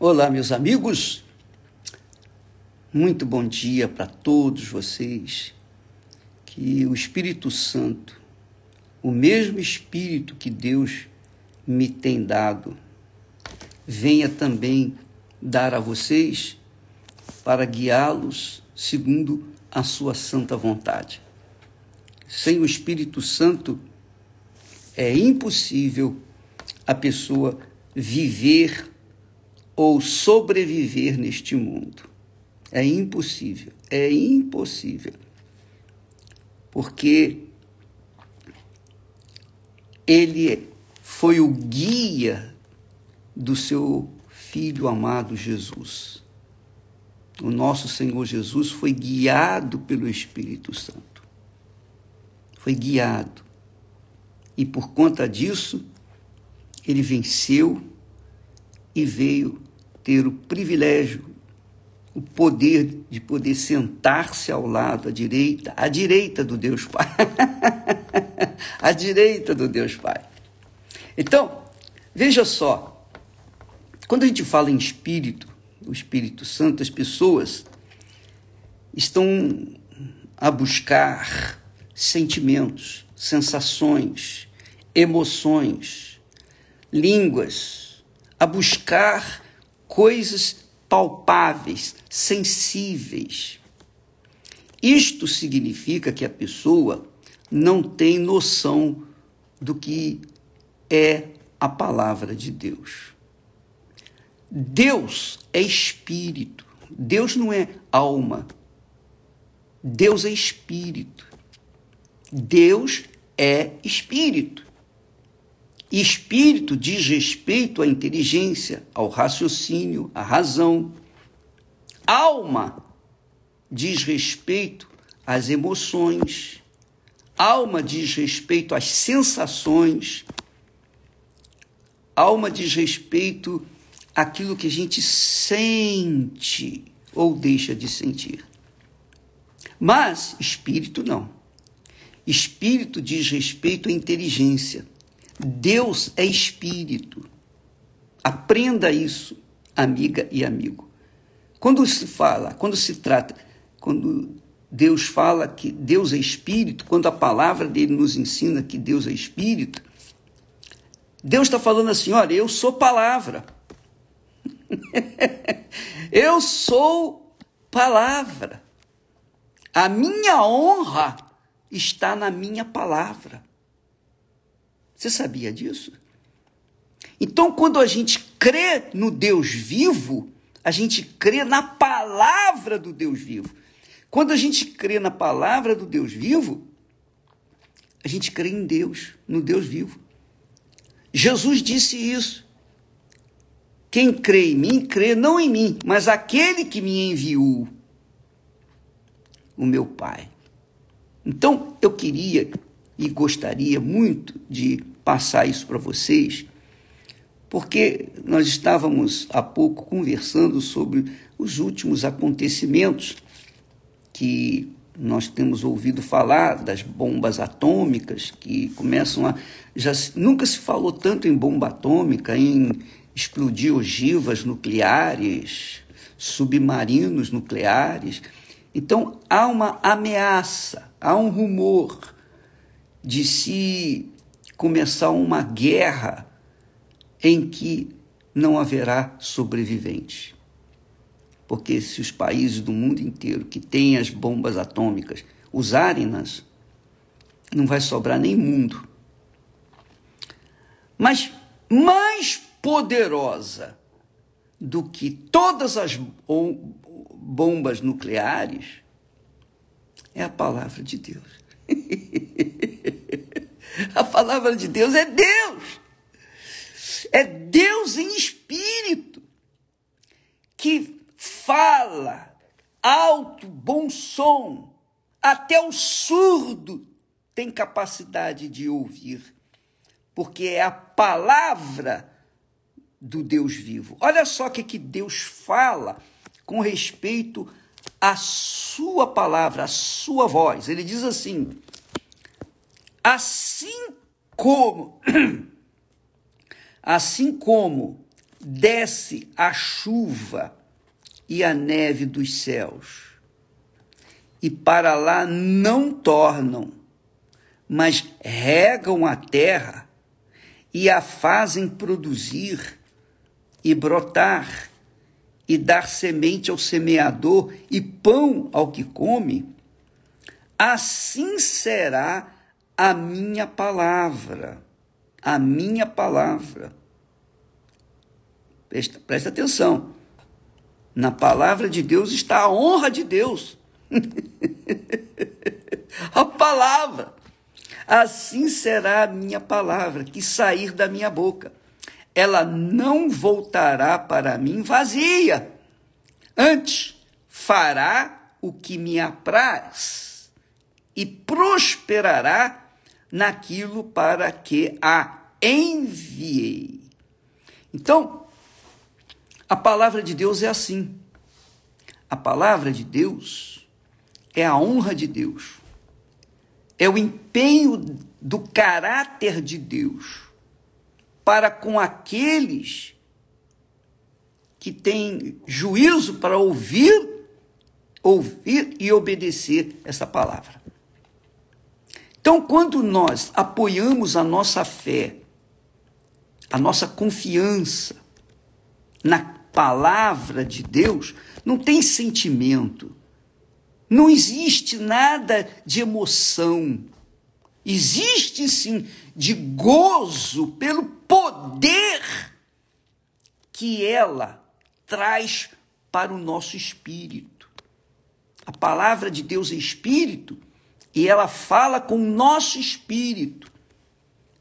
Olá, meus amigos. Muito bom dia para todos vocês. Que o Espírito Santo, o mesmo Espírito que Deus me tem dado, venha também dar a vocês para guiá-los segundo a sua santa vontade. Sem o Espírito Santo, é impossível a pessoa viver ou sobreviver neste mundo. É impossível, é impossível. Porque ele foi o guia do seu filho amado Jesus. O nosso Senhor Jesus foi guiado pelo Espírito Santo. Foi guiado. E por conta disso, ele venceu e veio ter o privilégio, o poder de poder sentar-se ao lado, à direita, à direita do Deus Pai. à direita do Deus Pai. Então, veja só, quando a gente fala em espírito, o Espírito Santo, as pessoas estão a buscar sentimentos, sensações, emoções, línguas, a buscar coisas palpáveis, sensíveis. Isto significa que a pessoa não tem noção do que é a palavra de Deus. Deus é espírito. Deus não é alma. Deus é espírito. Deus é espírito. Espírito diz respeito à inteligência, ao raciocínio, à razão. Alma diz respeito às emoções. Alma diz respeito às sensações. Alma diz respeito àquilo que a gente sente ou deixa de sentir. Mas espírito não. Espírito diz respeito à inteligência Deus é espírito. Aprenda isso, amiga e amigo. Quando se fala, quando se trata, quando Deus fala que Deus é espírito, quando a palavra dele nos ensina que Deus é espírito, Deus está falando assim: olha, eu sou palavra. eu sou palavra. A minha honra está na minha palavra. Você sabia disso? Então, quando a gente crê no Deus vivo, a gente crê na palavra do Deus vivo. Quando a gente crê na palavra do Deus vivo, a gente crê em Deus, no Deus vivo. Jesus disse isso. Quem crê em mim, crê não em mim, mas aquele que me enviou, o meu Pai. Então, eu queria e gostaria muito de passar isso para vocês, porque nós estávamos há pouco conversando sobre os últimos acontecimentos que nós temos ouvido falar das bombas atômicas que começam a já nunca se falou tanto em bomba atômica, em explodir ogivas nucleares, submarinos nucleares. Então há uma ameaça, há um rumor de se começar uma guerra em que não haverá sobrevivente. Porque se os países do mundo inteiro que têm as bombas atômicas usarem-nas, não vai sobrar nem mundo. Mas mais poderosa do que todas as bombas nucleares é a palavra de Deus. A palavra de Deus é Deus. É Deus em espírito que fala alto, bom som. Até o surdo tem capacidade de ouvir, porque é a palavra do Deus vivo. Olha só o que, que Deus fala com respeito à sua palavra, à sua voz. Ele diz assim: Assim como, assim como desce a chuva e a neve dos céus, e para lá não tornam, mas regam a terra e a fazem produzir e brotar, e dar semente ao semeador e pão ao que come, assim será a minha palavra. A minha palavra. Presta, presta atenção. Na palavra de Deus está a honra de Deus. a palavra. Assim será a minha palavra que sair da minha boca. Ela não voltará para mim vazia. Antes, fará o que me apraz e prosperará naquilo para que a enviei. Então, a palavra de Deus é assim. A palavra de Deus é a honra de Deus. É o empenho do caráter de Deus para com aqueles que têm juízo para ouvir, ouvir e obedecer essa palavra. Então, quando nós apoiamos a nossa fé, a nossa confiança na palavra de Deus, não tem sentimento, não existe nada de emoção. Existe sim de gozo pelo poder que ela traz para o nosso espírito. A palavra de Deus é espírito e ela fala com o nosso espírito.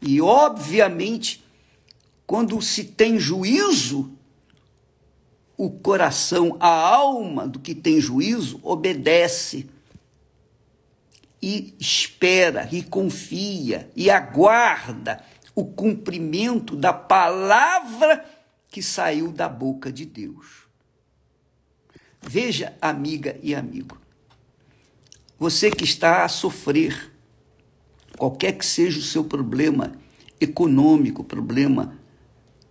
E, obviamente, quando se tem juízo, o coração, a alma do que tem juízo obedece e espera e confia e aguarda o cumprimento da palavra que saiu da boca de Deus. Veja, amiga e amigo, você que está a sofrer, qualquer que seja o seu problema econômico, problema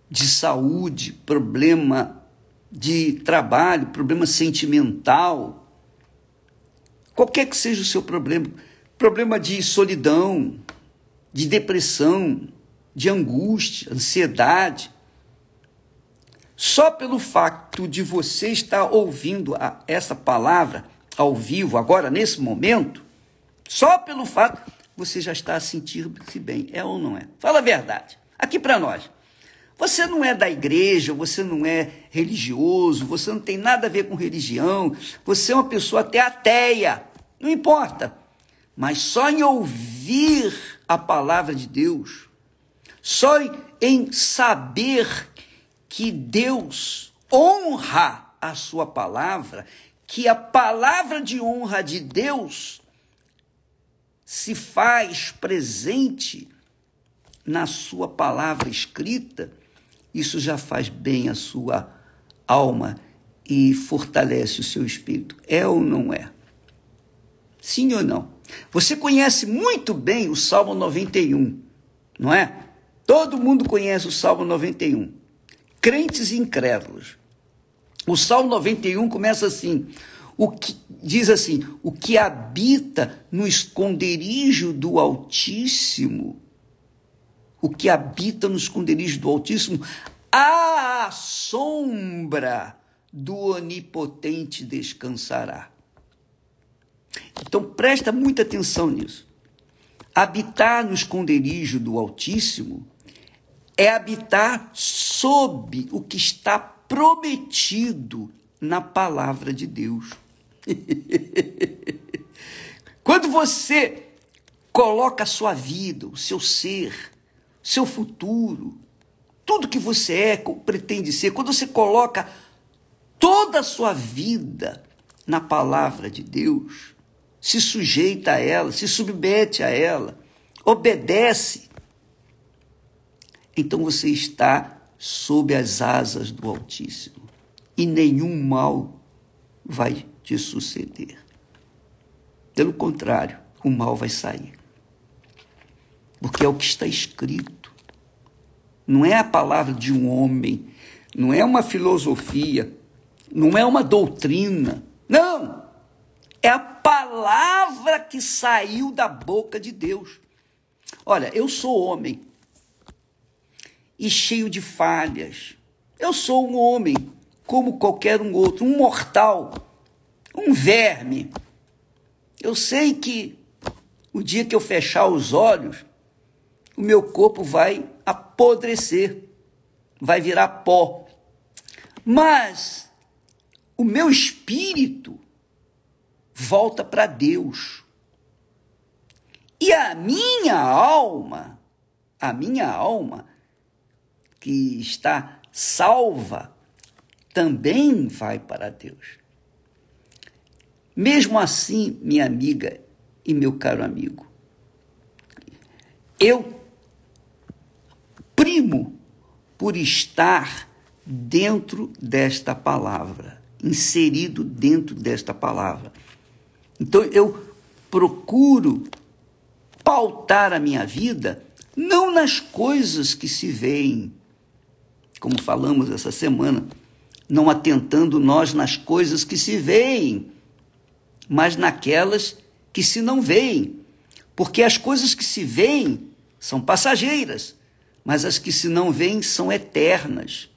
de saúde, problema de trabalho, problema sentimental, qualquer que seja o seu problema, problema de solidão, de depressão, de angústia, ansiedade, só pelo fato de você estar ouvindo a, essa palavra ao vivo, agora, nesse momento, só pelo fato, você já está a sentir-se bem. É ou não é? Fala a verdade. Aqui para nós. Você não é da igreja, você não é religioso, você não tem nada a ver com religião, você é uma pessoa até ateia, não importa. Mas só em ouvir a palavra de Deus, só em saber que Deus honra a sua palavra, que a palavra de honra de Deus se faz presente na sua palavra escrita, isso já faz bem a sua alma e fortalece o seu espírito. É ou não é? Sim ou não? Você conhece muito bem o Salmo 91, não é? Todo mundo conhece o Salmo 91. Crentes e incrédulos. O Salmo 91 começa assim: o que diz assim: o que habita no esconderijo do Altíssimo o que habita no esconderijo do Altíssimo, à sombra do Onipotente descansará. Então presta muita atenção nisso. Habitar no esconderijo do Altíssimo é habitar sob o que está prometido na palavra de Deus. Quando você coloca a sua vida, o seu ser, seu futuro, tudo que você é, pretende ser, quando você coloca toda a sua vida na palavra de Deus, se sujeita a ela, se submete a ela, obedece, então você está sob as asas do Altíssimo e nenhum mal vai te suceder. Pelo contrário, o mal vai sair porque é o que está escrito. Não é a palavra de um homem, não é uma filosofia, não é uma doutrina. Não! É a palavra que saiu da boca de Deus. Olha, eu sou homem e cheio de falhas. Eu sou um homem como qualquer um outro, um mortal, um verme. Eu sei que o dia que eu fechar os olhos, o meu corpo vai apodrecer, vai virar pó. Mas o meu espírito volta para Deus. E a minha alma, a minha alma, que está salva, também vai para Deus. Mesmo assim, minha amiga e meu caro amigo, eu primo por estar dentro desta palavra, inserido dentro desta palavra. Então eu procuro pautar a minha vida não nas coisas que se veem, como falamos essa semana, não atentando nós nas coisas que se veem, mas naquelas que se não veem. Porque as coisas que se veem são passageiras, mas as que se não veem são eternas.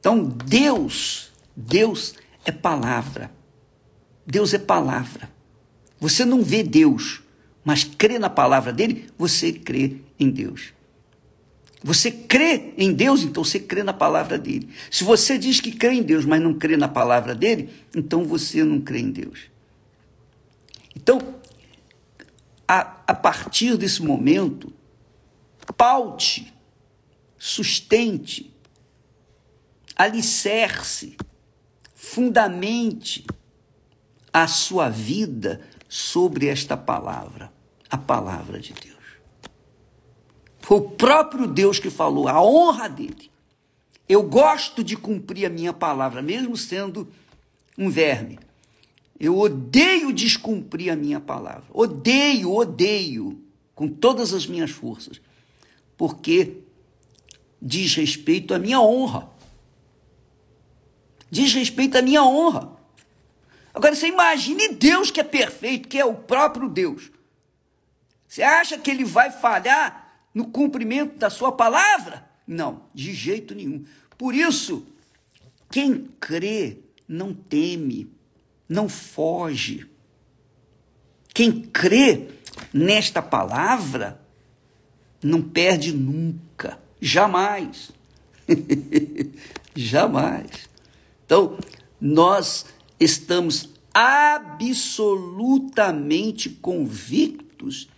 Então, Deus, Deus é palavra. Deus é palavra. Você não vê Deus, mas crê na palavra dele, você crê em Deus. Você crê em Deus, então você crê na palavra dele. Se você diz que crê em Deus, mas não crê na palavra dele, então você não crê em Deus. Então, a, a partir desse momento, paute, sustente, alicerce, fundamente a sua vida sobre esta palavra, a palavra de Deus. Foi o próprio Deus que falou, a honra dele. Eu gosto de cumprir a minha palavra, mesmo sendo um verme. Eu odeio descumprir a minha palavra. Odeio, odeio, com todas as minhas forças. Porque diz respeito à minha honra. Diz respeito à minha honra. Agora você imagine Deus que é perfeito, que é o próprio Deus. Você acha que ele vai falhar no cumprimento da sua palavra? Não, de jeito nenhum. Por isso, quem crê não teme, não foge. Quem crê nesta palavra não perde nunca, jamais. jamais. Então, nós estamos absolutamente convictos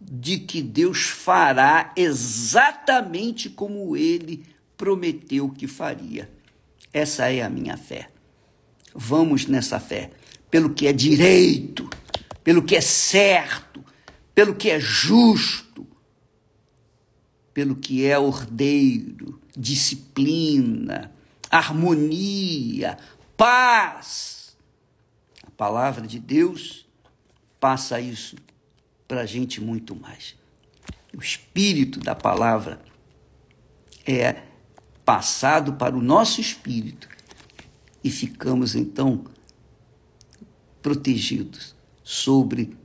de que Deus fará exatamente como ele prometeu que faria. Essa é a minha fé. Vamos nessa fé, pelo que é direito, pelo que é certo, pelo que é justo, pelo que é ordeiro, disciplina, harmonia, paz. A palavra de Deus passa isso para a gente muito mais. O espírito da palavra é passado para o nosso espírito e ficamos então protegidos sobre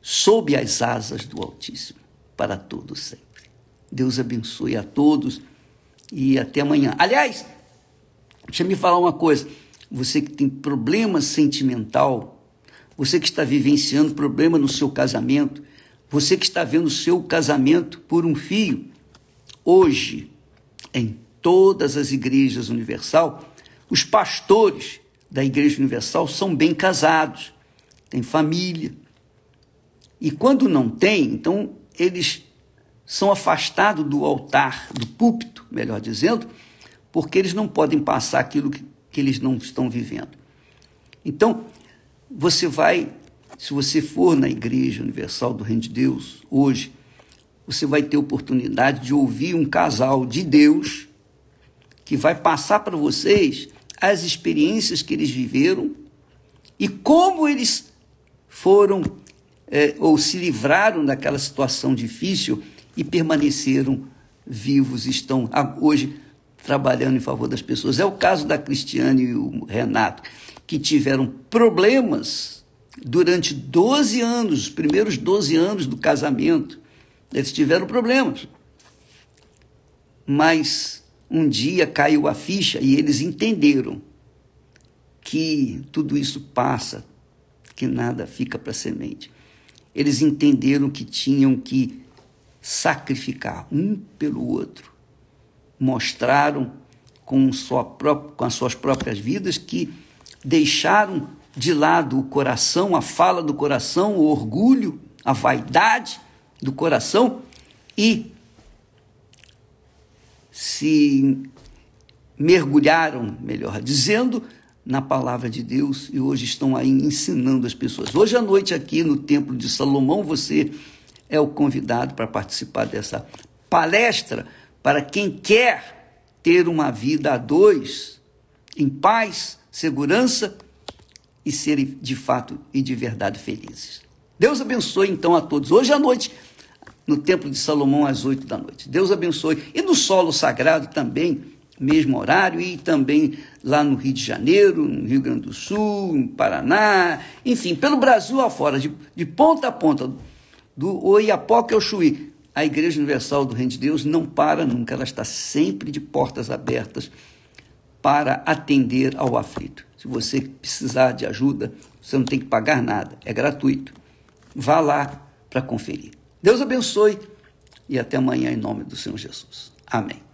sob as asas do Altíssimo para todo sempre. Deus abençoe a todos e até amanhã. Aliás, deixa eu me falar uma coisa. Você que tem problema sentimental, você que está vivenciando problema no seu casamento, você que está vendo o seu casamento por um fio, hoje, em todas as igrejas universal, os pastores da Igreja Universal são bem casados, têm família. E quando não tem, então eles são afastados do altar, do púlpito, melhor dizendo, porque eles não podem passar aquilo que, que eles não estão vivendo. Então, você vai, se você for na Igreja Universal do Reino de Deus hoje, você vai ter oportunidade de ouvir um casal de Deus que vai passar para vocês as experiências que eles viveram e como eles foram é, ou se livraram daquela situação difícil e permaneceram vivos, estão hoje trabalhando em favor das pessoas. É o caso da Cristiane e o Renato, que tiveram problemas durante 12 anos, os primeiros 12 anos do casamento. Eles tiveram problemas. Mas um dia caiu a ficha e eles entenderam que tudo isso passa, que nada fica para semente. Eles entenderam que tinham que sacrificar um pelo outro. Mostraram com, sua própria, com as suas próprias vidas que deixaram de lado o coração, a fala do coração, o orgulho, a vaidade do coração e se mergulharam, melhor dizendo, na palavra de Deus e hoje estão aí ensinando as pessoas. Hoje à noite, aqui no Templo de Salomão, você é o convidado para participar dessa palestra para quem quer ter uma vida a dois, em paz, segurança e serem de fato e de verdade felizes. Deus abençoe então a todos. Hoje à noite, no Templo de Salomão, às oito da noite. Deus abençoe. E no solo sagrado também mesmo horário, e também lá no Rio de Janeiro, no Rio Grande do Sul, no Paraná, enfim, pelo Brasil afora, de, de ponta a ponta, do Oiapoque ao Chuí. A Igreja Universal do Reino de Deus não para nunca, ela está sempre de portas abertas para atender ao aflito. Se você precisar de ajuda, você não tem que pagar nada, é gratuito. Vá lá para conferir. Deus abençoe e até amanhã em nome do Senhor Jesus. Amém.